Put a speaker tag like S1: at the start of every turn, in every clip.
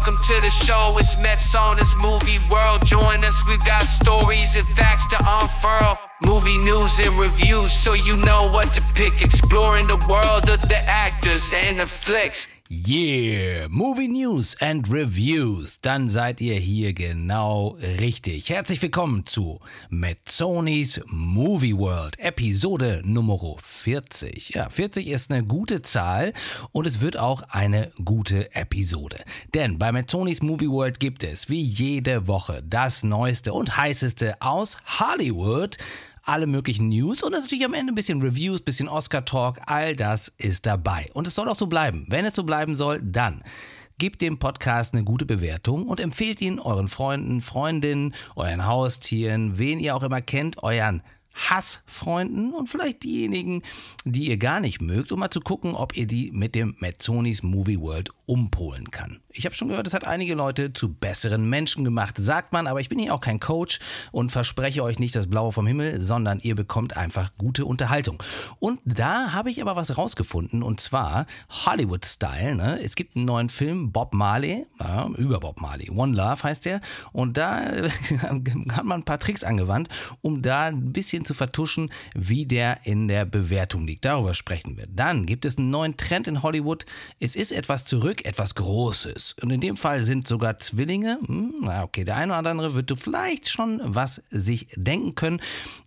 S1: Welcome to the show, it's Mets on this movie world. Join us, we've got stories and facts to unfurl. Movie news and reviews, so you know what to pick. Exploring the world of the actors and the flicks.
S2: Yeah, Movie News and Reviews. Dann seid ihr hier genau richtig. Herzlich willkommen zu Metzonis Movie World, Episode Nummer 40. Ja, 40 ist eine gute Zahl und es wird auch eine gute Episode. Denn bei Metzonis Movie World gibt es wie jede Woche das Neueste und Heißeste aus Hollywood alle möglichen News und natürlich am Ende ein bisschen Reviews, ein bisschen Oscar-Talk. All das ist dabei. Und es soll auch so bleiben. Wenn es so bleiben soll, dann gebt dem Podcast eine gute Bewertung und empfehlt ihn euren Freunden, Freundinnen, euren Haustieren, wen ihr auch immer kennt, euren Hassfreunden und vielleicht diejenigen, die ihr gar nicht mögt, um mal zu gucken, ob ihr die mit dem Metzonis Movie World umpolen kann. Ich habe schon gehört, es hat einige Leute zu besseren Menschen gemacht, sagt man, aber ich bin hier auch kein Coach und verspreche euch nicht das Blaue vom Himmel, sondern ihr bekommt einfach gute Unterhaltung. Und da habe ich aber was rausgefunden und zwar Hollywood-Style. Ne? Es gibt einen neuen Film, Bob Marley, ja, über Bob Marley, One Love heißt der. Und da hat man ein paar Tricks angewandt, um da ein bisschen zu vertuschen, wie der in der Bewertung liegt. Darüber sprechen wir. Dann gibt es einen neuen Trend in Hollywood. Es ist etwas zurück, etwas Großes. Und in dem Fall sind sogar Zwillinge. Hm, na okay, der eine oder andere wird vielleicht schon was sich denken können.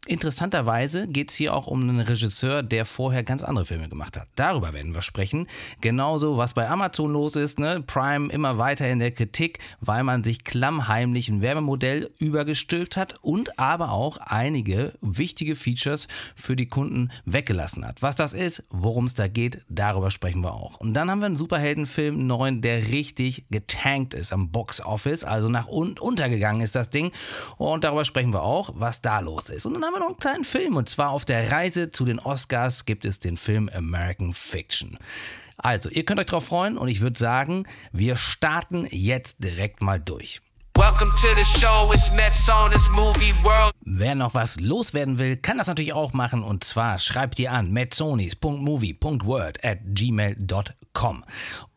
S2: Interessanterweise geht es hier auch um einen Regisseur, der vorher ganz andere Filme gemacht hat. Darüber werden wir sprechen. Genauso, was bei Amazon los ist. Ne? Prime immer weiter in der Kritik, weil man sich klammheimlich ein Werbemodell übergestülpt hat und aber auch einige wichtige Features für die Kunden weggelassen hat. Was das ist, worum es da geht, darüber sprechen wir auch. Und dann haben wir einen Superheldenfilm, einen neuen, der richtig richtig getankt ist am Box Office, also nach unten untergegangen ist das Ding. Und darüber sprechen wir auch, was da los ist. Und dann haben wir noch einen kleinen Film und zwar auf der Reise zu den Oscars gibt es den Film American Fiction. Also, ihr könnt euch darauf freuen und ich würde sagen, wir starten jetzt direkt mal durch. Wer noch was loswerden will, kann das natürlich auch machen und zwar schreibt ihr an metzonis.movie.word at gmail.com.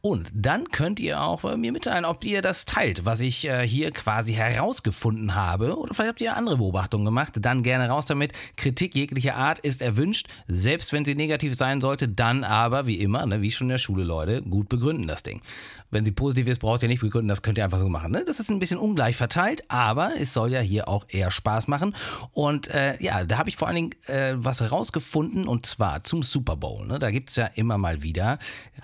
S2: Und dann könnt ihr auch mir mitteilen, ob ihr das teilt, was ich äh, hier quasi herausgefunden habe. Oder vielleicht habt ihr andere Beobachtungen gemacht. Dann gerne raus damit. Kritik jeglicher Art ist erwünscht. Selbst wenn sie negativ sein sollte, dann aber, wie immer, ne, wie schon in der Schule, Leute, gut begründen das Ding. Wenn sie positiv ist, braucht ihr nicht begründen. Das könnt ihr einfach so machen. Ne? Das ist ein bisschen ungleich verteilt, aber es soll ja hier auch eher Spaß machen. Und äh, ja, da habe ich vor allen Dingen äh, was herausgefunden und zwar zum Super Bowl. Ne? Da gibt es ja immer mal wieder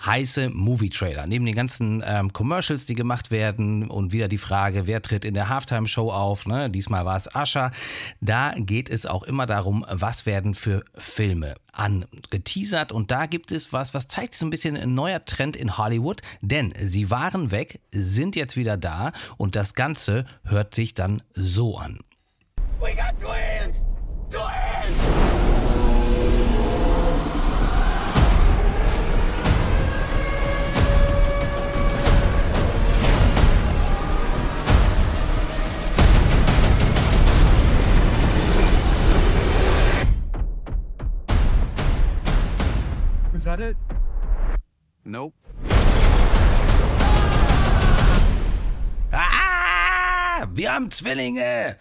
S2: heiße Movie-Trailer. Trailer. Neben den ganzen ähm, Commercials, die gemacht werden und wieder die Frage, wer tritt in der Halftime-Show auf. Ne? Diesmal war es Ascha. Da geht es auch immer darum, was werden für Filme angeteasert. Und da gibt es was, was zeigt so ein bisschen ein neuer Trend in Hollywood. Denn sie waren weg, sind jetzt wieder da und das Ganze hört sich dann so an. We got twins! Twins!
S3: Is that it? Nope.
S2: Ah! Wir haben Zwillinge!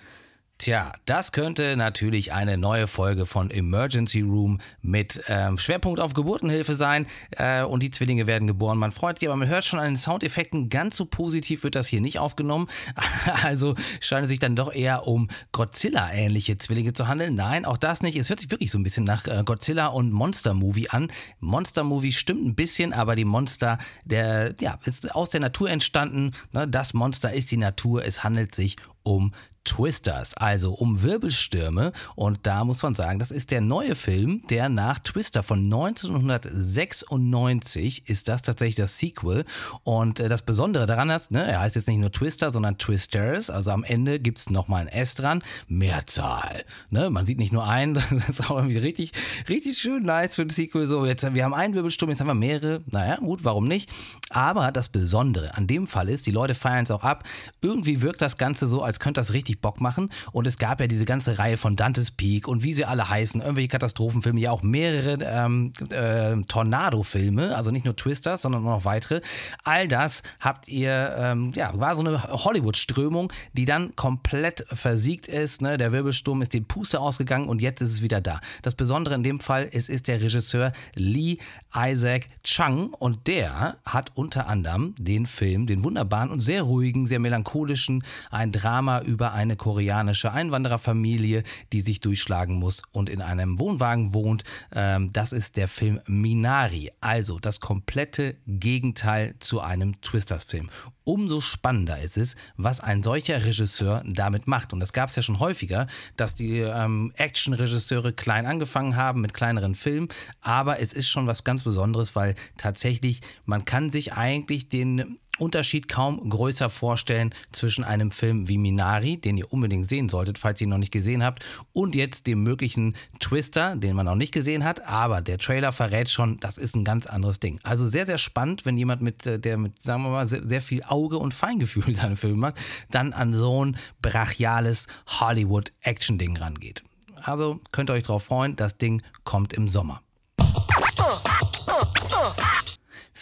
S2: Tja, das könnte natürlich eine neue Folge von Emergency Room mit ähm, Schwerpunkt auf Geburtenhilfe sein äh, und die Zwillinge werden geboren. Man freut sich, aber man hört schon an den Soundeffekten, ganz so positiv wird das hier nicht aufgenommen. Also scheint es sich dann doch eher um Godzilla-ähnliche Zwillinge zu handeln. Nein, auch das nicht. Es hört sich wirklich so ein bisschen nach äh, Godzilla und Monster Movie an. Monster Movie stimmt ein bisschen, aber die Monster, der, ja, ist aus der Natur entstanden. Ne? Das Monster ist die Natur. Es handelt sich um Twisters, also um Wirbelstürme. Und da muss man sagen, das ist der neue Film, der nach Twister von 1996 ist das tatsächlich das Sequel. Und äh, das Besondere daran ist, ne, er heißt jetzt nicht nur Twister, sondern Twisters. Also am Ende gibt es nochmal ein S dran. Mehrzahl. Ne? Man sieht nicht nur einen, das ist auch irgendwie richtig, richtig schön nice für ein Sequel. So, jetzt, wir haben einen Wirbelsturm, jetzt haben wir mehrere. Naja, gut, warum nicht? Aber das Besondere an dem Fall ist, die Leute feiern es auch ab. Irgendwie wirkt das Ganze so, als könnte das richtig Bock machen. Und es gab ja diese ganze Reihe von Dante's Peak und wie sie alle heißen, irgendwelche Katastrophenfilme, ja auch mehrere ähm, äh, Tornado-Filme, also nicht nur Twisters, sondern noch weitere. All das habt ihr, ähm, ja, war so eine Hollywood-Strömung, die dann komplett versiegt ist. Ne? Der Wirbelsturm ist den Puste ausgegangen und jetzt ist es wieder da. Das Besondere in dem Fall, es ist der Regisseur Lee Isaac Chung und der hat unter anderem den Film, den wunderbaren und sehr ruhigen, sehr melancholischen, ein Drama über eine koreanische Einwandererfamilie, die sich durchschlagen muss und in einem Wohnwagen wohnt. Ähm, das ist der Film Minari, also das komplette Gegenteil zu einem Twisters-Film umso spannender ist es, was ein solcher Regisseur damit macht. Und das gab es ja schon häufiger, dass die ähm, Action-Regisseure klein angefangen haben mit kleineren Filmen. Aber es ist schon was ganz Besonderes, weil tatsächlich man kann sich eigentlich den Unterschied kaum größer vorstellen zwischen einem Film wie Minari, den ihr unbedingt sehen solltet, falls ihr ihn noch nicht gesehen habt, und jetzt dem möglichen Twister, den man noch nicht gesehen hat. Aber der Trailer verrät schon, das ist ein ganz anderes Ding. Also sehr, sehr spannend, wenn jemand mit, äh, der mit, sagen wir mal, sehr, sehr viel Auge und Feingefühl seine Filme macht, dann an so ein brachiales Hollywood-Action-Ding rangeht. Also könnt ihr euch darauf freuen, das Ding kommt im Sommer.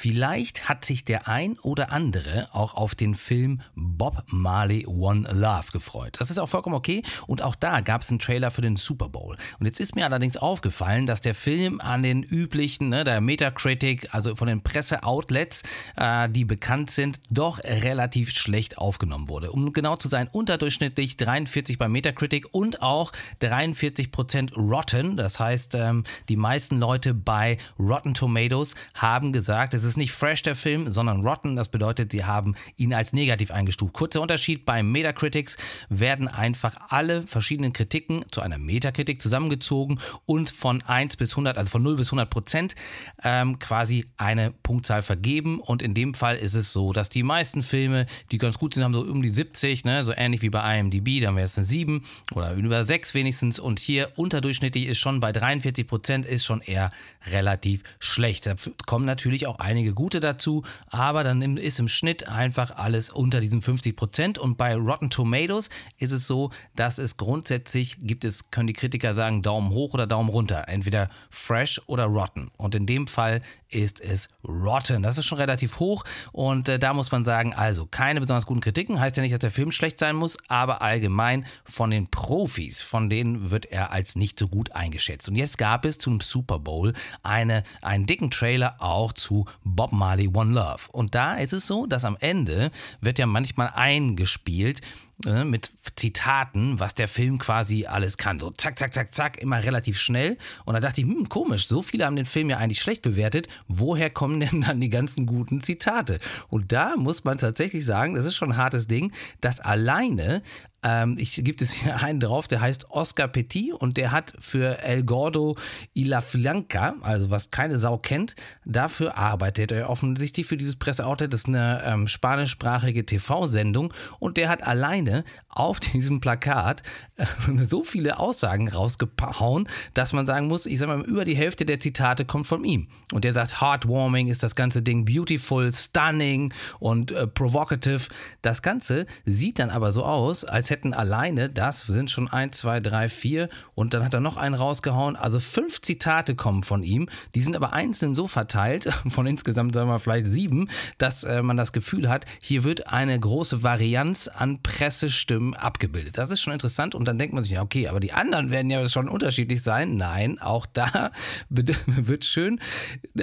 S2: Vielleicht hat sich der ein oder andere auch auf den Film Bob Marley One Love gefreut. Das ist auch vollkommen okay. Und auch da gab es einen Trailer für den Super Bowl. Und jetzt ist mir allerdings aufgefallen, dass der Film an den üblichen, ne, der Metacritic, also von den Presseoutlets, äh, die bekannt sind, doch relativ schlecht aufgenommen wurde. Um genau zu sein, unterdurchschnittlich 43 bei Metacritic und auch 43% Rotten. Das heißt, ähm, die meisten Leute bei Rotten Tomatoes haben gesagt, es ist ist nicht fresh der Film, sondern rotten. Das bedeutet, sie haben ihn als negativ eingestuft. Kurzer Unterschied, bei Metacritics werden einfach alle verschiedenen Kritiken zu einer Metakritik zusammengezogen und von 1 bis 100, also von 0 bis 100 Prozent, ähm, quasi eine Punktzahl vergeben. Und in dem Fall ist es so, dass die meisten Filme, die ganz gut sind, haben so um die 70, ne? so ähnlich wie bei IMDb, dann wäre es eine 7 oder über 6 wenigstens. Und hier unterdurchschnittlich ist schon bei 43 Prozent, ist schon eher relativ schlecht. Da kommen natürlich auch einige einige gute dazu, aber dann ist im Schnitt einfach alles unter diesen 50 Prozent. Und bei Rotten Tomatoes ist es so, dass es grundsätzlich gibt es, können die Kritiker sagen, Daumen hoch oder Daumen runter. Entweder fresh oder rotten. Und in dem Fall ist es rotten. Das ist schon relativ hoch. Und äh, da muss man sagen, also keine besonders guten Kritiken. Heißt ja nicht, dass der Film schlecht sein muss, aber allgemein von den Profis, von denen wird er als nicht so gut eingeschätzt. Und jetzt gab es zum Super Bowl eine, einen dicken Trailer auch zu Bob Marley One Love. Und da ist es so, dass am Ende wird ja manchmal eingespielt, äh, mit Zitaten, was der Film quasi alles kann. So zack, zack, zack, zack, immer relativ schnell. Und da dachte ich, hm, komisch, so viele haben den Film ja eigentlich schlecht bewertet. Woher kommen denn dann die ganzen guten Zitate? Und da muss man tatsächlich sagen, das ist schon ein hartes Ding, dass alleine ähm, ich gibt es hier einen drauf, der heißt Oscar Petit und der hat für El Gordo y la Flanca, also was keine Sau kennt, dafür arbeitet er offensichtlich für dieses Presseoutlet. Das ist eine ähm, spanischsprachige TV-Sendung und der hat alleine auf diesem Plakat äh, so viele Aussagen rausgehauen, dass man sagen muss, ich sag mal, über die Hälfte der Zitate kommt von ihm. Und der sagt, heartwarming ist das ganze Ding, beautiful, stunning und äh, provocative. Das Ganze sieht dann aber so aus, als hätten alleine das, sind schon 1, 2, 3, 4 und dann hat er noch einen rausgehauen. Also fünf Zitate kommen von ihm. Die sind aber einzeln so verteilt, von insgesamt sagen wir vielleicht sieben, dass äh, man das Gefühl hat, hier wird eine große Varianz an Pressestimmen abgebildet. Das ist schon interessant und dann denkt man sich, ja, okay, aber die anderen werden ja schon unterschiedlich sein. Nein, auch da wird schön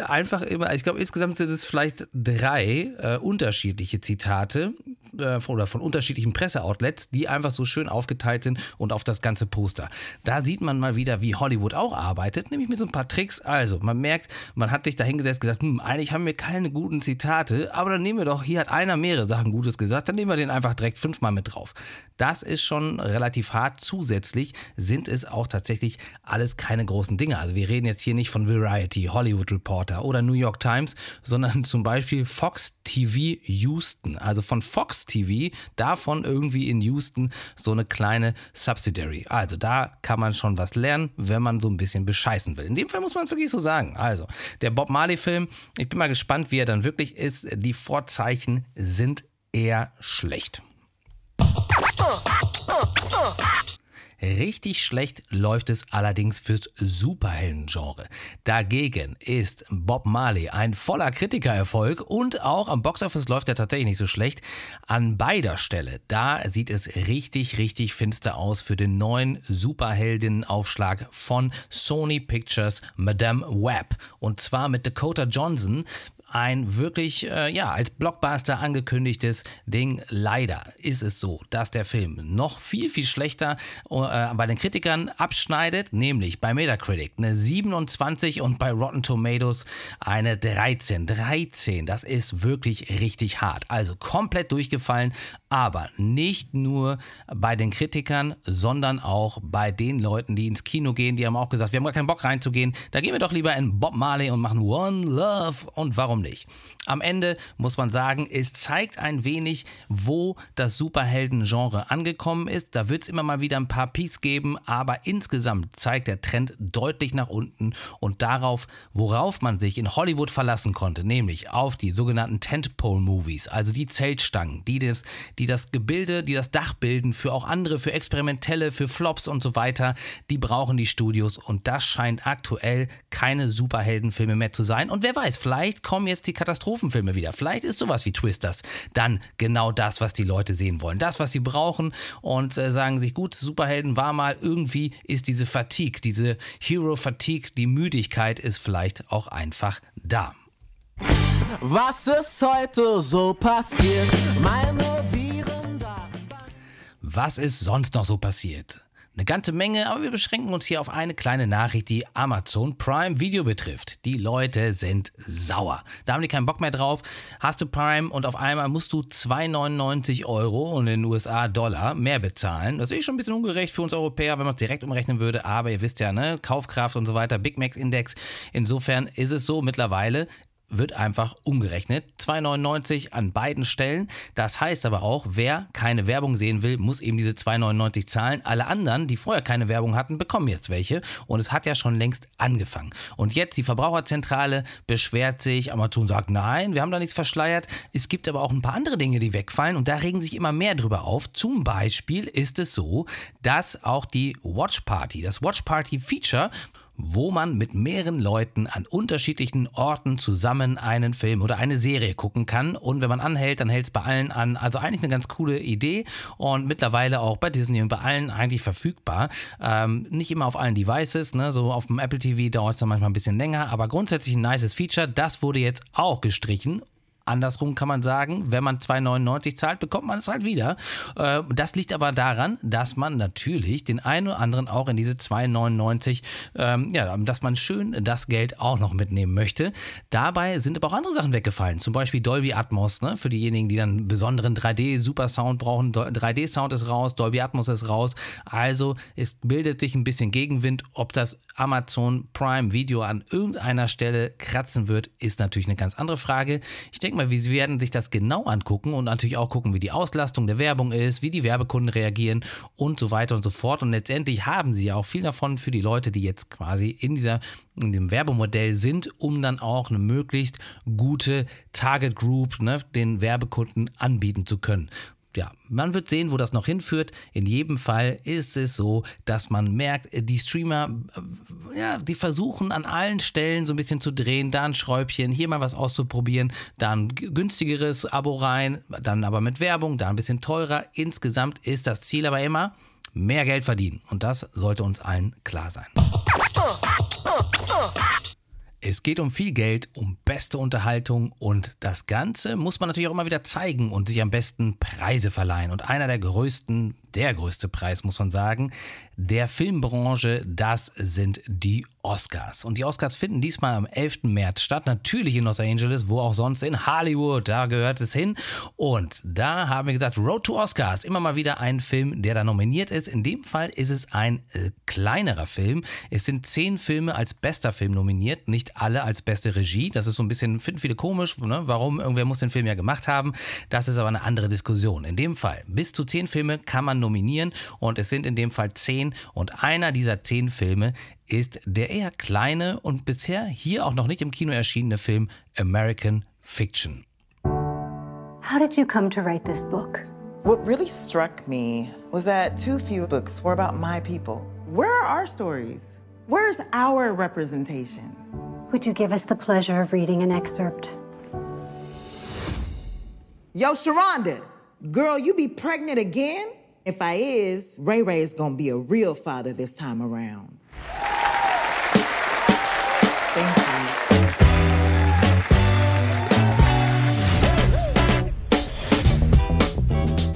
S2: einfach immer, ich glaube, insgesamt sind es vielleicht drei äh, unterschiedliche Zitate äh, oder von unterschiedlichen Presseoutlets, die einfach so schön aufgeteilt sind und auf das ganze Poster. Da sieht man mal wieder, wie Hollywood auch arbeitet, nämlich mit so ein paar Tricks. Also, man merkt, man hat sich da hingesetzt und gesagt, hm, eigentlich haben wir keine guten Zitate, aber dann nehmen wir doch, hier hat einer mehrere Sachen Gutes gesagt, dann nehmen wir den einfach direkt fünfmal mit drauf. Das ist schon relativ hart. Zusätzlich sind es auch tatsächlich alles keine großen Dinge. Also wir reden jetzt hier nicht von Variety, Hollywood Reporter oder New York Times, sondern zum Beispiel Fox TV Houston. Also von Fox TV, davon irgendwie in Houston so eine kleine Subsidiary. Also da kann man schon was lernen, wenn man so ein bisschen bescheißen will. In dem Fall muss man wirklich so sagen. Also der Bob Marley-Film, ich bin mal gespannt, wie er dann wirklich ist. Die Vorzeichen sind eher schlecht. Richtig schlecht läuft es allerdings fürs Superhelden-Genre. Dagegen ist Bob Marley ein voller Kritikererfolg und auch am Boxoffice läuft er tatsächlich nicht so schlecht. An beider Stelle, da sieht es richtig, richtig finster aus für den neuen Superheldinnen-Aufschlag von Sony Pictures Madame Web. Und zwar mit Dakota Johnson, ein wirklich, äh, ja, als Blockbuster angekündigtes Ding. Leider ist es so, dass der Film noch viel, viel schlechter äh, bei den Kritikern abschneidet, nämlich bei Metacritic eine 27 und bei Rotten Tomatoes eine 13. 13, das ist wirklich richtig hart. Also komplett durchgefallen, aber nicht nur bei den Kritikern, sondern auch bei den Leuten, die ins Kino gehen. Die haben auch gesagt, wir haben gar keinen Bock reinzugehen. Da gehen wir doch lieber in Bob Marley und machen One Love. Und warum nicht? Am Ende muss man sagen, es zeigt ein wenig, wo das Superhelden-Genre angekommen ist. Da wird es immer mal wieder ein paar Peaks geben, aber insgesamt zeigt der Trend deutlich nach unten und darauf, worauf man sich in Hollywood verlassen konnte, nämlich auf die sogenannten Tentpole-Movies, also die Zeltstangen, die das die das Gebilde, die das Dach bilden für auch andere, für experimentelle, für Flops und so weiter, die brauchen die Studios und das scheint aktuell keine Superheldenfilme mehr zu sein. Und wer weiß, vielleicht kommen jetzt die Katastrophenfilme wieder. Vielleicht ist sowas wie Twisters dann genau das, was die Leute sehen wollen, das, was sie brauchen und äh, sagen sich, gut, Superhelden war mal, irgendwie ist diese Fatigue, diese Hero-Fatigue, die Müdigkeit ist vielleicht auch einfach da.
S4: Was ist heute so passiert? Meine
S2: was ist sonst noch so passiert? Eine ganze Menge, aber wir beschränken uns hier auf eine kleine Nachricht, die Amazon Prime Video betrifft. Die Leute sind sauer. Da haben die keinen Bock mehr drauf. Hast du Prime und auf einmal musst du 2,99 Euro und in den USA Dollar mehr bezahlen. Das ist schon ein bisschen ungerecht für uns Europäer, wenn man es direkt umrechnen würde. Aber ihr wisst ja, ne, Kaufkraft und so weiter, Big Mac Index. Insofern ist es so mittlerweile, wird einfach umgerechnet. 2,99 an beiden Stellen. Das heißt aber auch, wer keine Werbung sehen will, muss eben diese 2,99 zahlen. Alle anderen, die vorher keine Werbung hatten, bekommen jetzt welche. Und es hat ja schon längst angefangen. Und jetzt die Verbraucherzentrale beschwert sich. Amazon sagt, nein, wir haben da nichts verschleiert. Es gibt aber auch ein paar andere Dinge, die wegfallen. Und da regen sich immer mehr drüber auf. Zum Beispiel ist es so, dass auch die Watch Party, das Watch Party Feature, wo man mit mehreren Leuten an unterschiedlichen Orten zusammen einen Film oder eine Serie gucken kann. Und wenn man anhält, dann hält es bei allen an. Also eigentlich eine ganz coole Idee und mittlerweile auch bei Disney und bei allen eigentlich verfügbar. Ähm, nicht immer auf allen Devices, ne? so auf dem Apple TV dauert es dann manchmal ein bisschen länger, aber grundsätzlich ein nices Feature. Das wurde jetzt auch gestrichen Andersrum kann man sagen, wenn man 2,99 zahlt, bekommt man es halt wieder. Äh, das liegt aber daran, dass man natürlich den einen oder anderen auch in diese 2,99, ähm, ja, dass man schön das Geld auch noch mitnehmen möchte. Dabei sind aber auch andere Sachen weggefallen. Zum Beispiel Dolby Atmos, ne, für diejenigen, die dann besonderen 3D-Super-Sound brauchen. 3D-Sound ist raus, Dolby Atmos ist raus. Also es bildet sich ein bisschen Gegenwind. Ob das Amazon Prime Video an irgendeiner Stelle kratzen wird, ist natürlich eine ganz andere Frage. Ich denke mal, wir werden sich das genau angucken und natürlich auch gucken, wie die Auslastung der Werbung ist, wie die Werbekunden reagieren und so weiter und so fort. Und letztendlich haben sie ja auch viel davon für die Leute, die jetzt quasi in dieser in dem Werbemodell sind, um dann auch eine möglichst gute Target Group ne, den Werbekunden anbieten zu können ja, man wird sehen, wo das noch hinführt. In jedem Fall ist es so, dass man merkt, die Streamer, äh, ja, die versuchen an allen Stellen so ein bisschen zu drehen, da ein Schräubchen, hier mal was auszuprobieren, da ein günstigeres Abo rein, dann aber mit Werbung, da ein bisschen teurer. Insgesamt ist das Ziel aber immer, mehr Geld verdienen. Und das sollte uns allen klar sein. Es geht um viel Geld, um beste Unterhaltung und das Ganze muss man natürlich auch immer wieder zeigen und sich am besten Preise verleihen. Und einer der größten, der größte Preis, muss man sagen, der Filmbranche, das sind die Oscars. Und die Oscars finden diesmal am 11. März statt, natürlich in Los Angeles, wo auch sonst in Hollywood, da gehört es hin. Und da haben wir gesagt, Road to Oscars, immer mal wieder ein Film, der da nominiert ist. In dem Fall ist es ein äh, kleinerer Film. Es sind zehn Filme als bester Film nominiert, nicht alle als beste Regie. Das ist so ein bisschen, finden viele komisch, ne? warum? Irgendwer muss den Film ja gemacht haben. Das ist aber eine andere Diskussion. In dem Fall, bis zu zehn Filme kann man nominieren und es sind in dem Fall zehn und einer dieser zehn Filme ist der eher kleine und bisher hier auch noch nicht im Kino erschienene Film American Fiction.
S5: How did you come to write this book? What really struck me was that too few books were about my people. Where are our stories? Where's our representation?
S6: Would you give us the pleasure of reading an excerpt?
S5: Yo, Sharonda, girl, you be pregnant again? If I is, Ray Ray is gonna be a real father this time around. Thank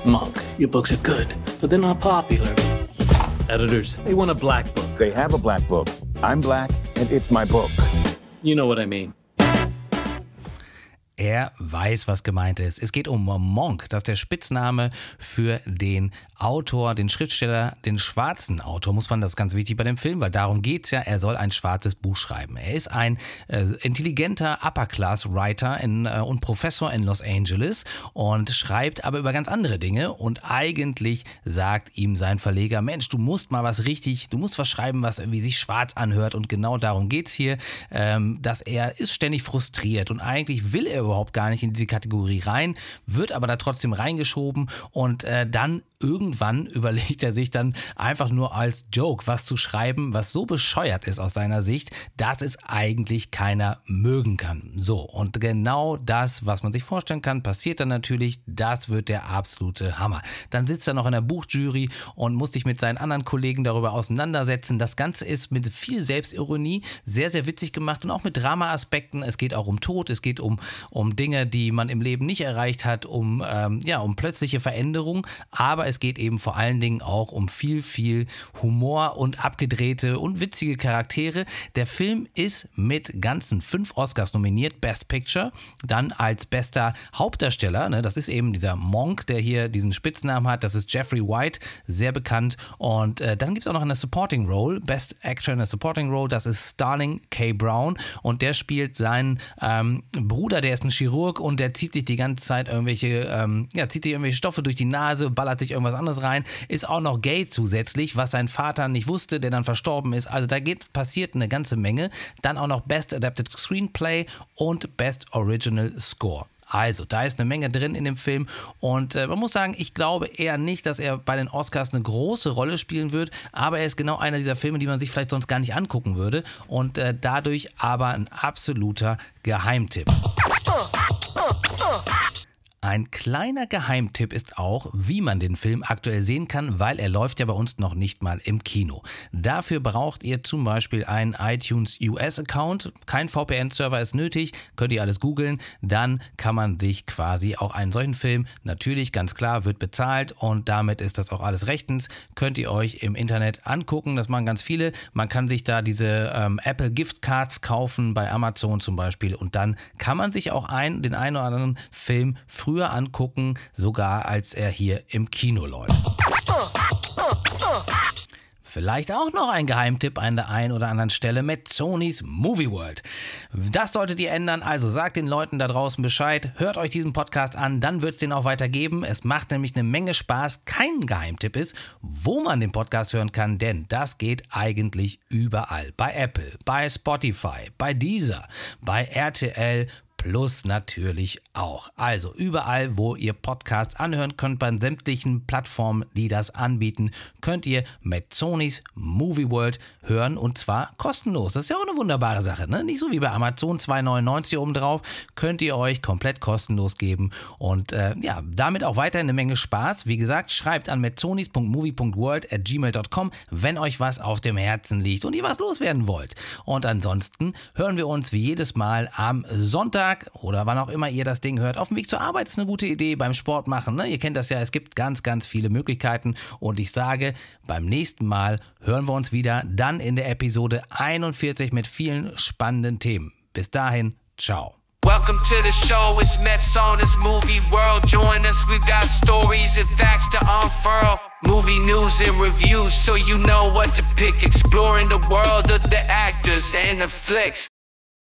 S7: you. Monk, your books are good, but they're not popular. Editors, they want a black book.
S8: They have a black book. I'm black, and it's my book.
S7: You know what I mean.
S2: Er weiß, was gemeint ist. Es geht um Monk, das ist der Spitzname für den Autor, den Schriftsteller, den schwarzen Autor, muss man das ganz wichtig bei dem Film, weil darum geht es ja, er soll ein schwarzes Buch schreiben. Er ist ein äh, intelligenter Upper-Class-Writer äh, und Professor in Los Angeles und schreibt aber über ganz andere Dinge und eigentlich sagt ihm sein Verleger, Mensch, du musst mal was richtig, du musst was schreiben, was irgendwie sich schwarz anhört und genau darum geht es hier, ähm, dass er ist ständig frustriert und eigentlich will er überhaupt gar nicht in diese Kategorie rein, wird aber da trotzdem reingeschoben und äh, dann irgendwann überlegt er sich dann einfach nur als Joke was zu schreiben, was so bescheuert ist aus seiner Sicht, dass es eigentlich keiner mögen kann. So, und genau das, was man sich vorstellen kann, passiert dann natürlich. Das wird der absolute Hammer. Dann sitzt er noch in der Buchjury und muss sich mit seinen anderen Kollegen darüber auseinandersetzen. Das Ganze ist mit viel Selbstironie sehr, sehr witzig gemacht und auch mit Drama-Aspekten. Es geht auch um Tod, es geht um, um Dinge, die man im Leben nicht erreicht hat, um, ähm, ja, um plötzliche Veränderungen. Aber es geht eben vor allen Dingen auch um viel, viel Humor und abgedrehte und witzige Charaktere. Der Film ist mit ganzen fünf Oscars nominiert. Best Picture, dann als bester Hauptdarsteller. Ne, das ist eben dieser Monk, der hier diesen Spitznamen hat. Das ist Jeffrey White, sehr bekannt. Und äh, dann gibt es auch noch eine Supporting Role, Best Actor in a Supporting Role. Das ist Starling K. Brown und der spielt seinen ähm, Bruder, der ist ein Chirurg und der zieht sich die ganze Zeit irgendwelche, ähm, ja, zieht sich irgendwelche Stoffe durch die Nase, ballert sich irgendwas anderes rein, ist auch noch gay zusätzlich, was sein Vater nicht wusste, der dann verstorben ist. Also da geht, passiert eine ganze Menge. Dann auch noch Best Adapted Screenplay und Best Original Score. Also, da ist eine Menge drin in dem Film und äh, man muss sagen, ich glaube eher nicht, dass er bei den Oscars eine große Rolle spielen wird, aber er ist genau einer dieser Filme, die man sich vielleicht sonst gar nicht angucken würde und äh, dadurch aber ein absoluter Geheimtipp. uh, uh, uh. Ein kleiner Geheimtipp ist auch, wie man den Film aktuell sehen kann, weil er läuft ja bei uns noch nicht mal im Kino. Dafür braucht ihr zum Beispiel einen iTunes US-Account. Kein VPN-Server ist nötig, könnt ihr alles googeln. Dann kann man sich quasi auch einen solchen Film, natürlich ganz klar, wird bezahlt und damit ist das auch alles rechtens. Könnt ihr euch im Internet angucken, das machen ganz viele. Man kann sich da diese ähm, Apple Gift Cards kaufen, bei Amazon zum Beispiel und dann kann man sich auch ein, den einen oder anderen Film früher früher angucken, sogar als er hier im Kino läuft. Vielleicht auch noch ein Geheimtipp an der einen oder anderen Stelle mit Sonys Movie World. Das solltet ihr ändern, also sagt den Leuten da draußen Bescheid, hört euch diesen Podcast an, dann wird es den auch weitergeben. Es macht nämlich eine Menge Spaß. Kein Geheimtipp ist, wo man den Podcast hören kann, denn das geht eigentlich überall. Bei Apple, bei Spotify, bei Deezer, bei RTL, Plus natürlich auch. Also überall, wo ihr Podcasts anhören könnt, bei sämtlichen Plattformen, die das anbieten, könnt ihr mit Sonys Movie World hören und zwar kostenlos. Das ist ja auch eine wunderbare Sache, ne? Nicht so wie bei Amazon 2,99 obendrauf, könnt ihr euch komplett kostenlos geben und äh, ja, damit auch weiterhin eine Menge Spaß. Wie gesagt, schreibt an metzonis.movie.world at gmail.com, wenn euch was auf dem Herzen liegt und ihr was loswerden wollt. Und ansonsten hören wir uns wie jedes Mal am Sonntag Sonntag oder wann auch immer ihr das Ding hört, auf dem Weg zur Arbeit ist eine gute Idee beim Sport machen. Ne? Ihr kennt das ja, es gibt ganz, ganz viele Möglichkeiten und ich sage, beim nächsten Mal hören wir uns wieder, dann in der Episode 41 mit vielen spannenden Themen. Bis dahin, ciao.
S1: Welcome to the show, it's Mets on this movie world. Join us, we've got stories and facts to unfurl. Movie news and reviews, so you know what to pick. Exploring the world of the actors and the flicks.